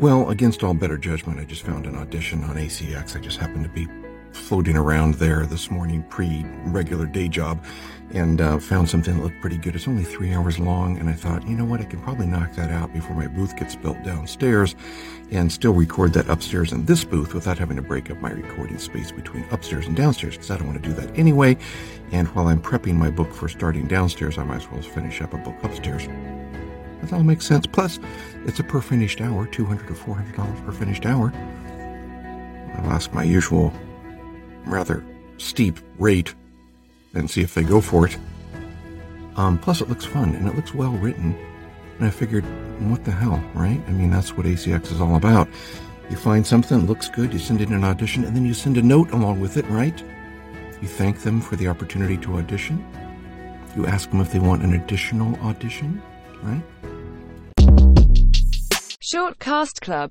Well, against all better judgment, I just found an audition on ACX. I just happened to be floating around there this morning pre regular day job and uh, found something that looked pretty good. It's only three hours long, and I thought, you know what, I can probably knock that out before my booth gets built downstairs and still record that upstairs in this booth without having to break up my recording space between upstairs and downstairs because I don't want to do that anyway. And while I'm prepping my book for starting downstairs, I might as well finish up a book upstairs. That all makes sense. Plus, it's a per finished hour, $200 or $400 per finished hour. I'll ask my usual rather steep rate and see if they go for it. Um, plus, it looks fun and it looks well written. And I figured, what the hell, right? I mean, that's what ACX is all about. You find something looks good, you send in an audition, and then you send a note along with it, right? You thank them for the opportunity to audition. You ask them if they want an additional audition, right? Short Cast Club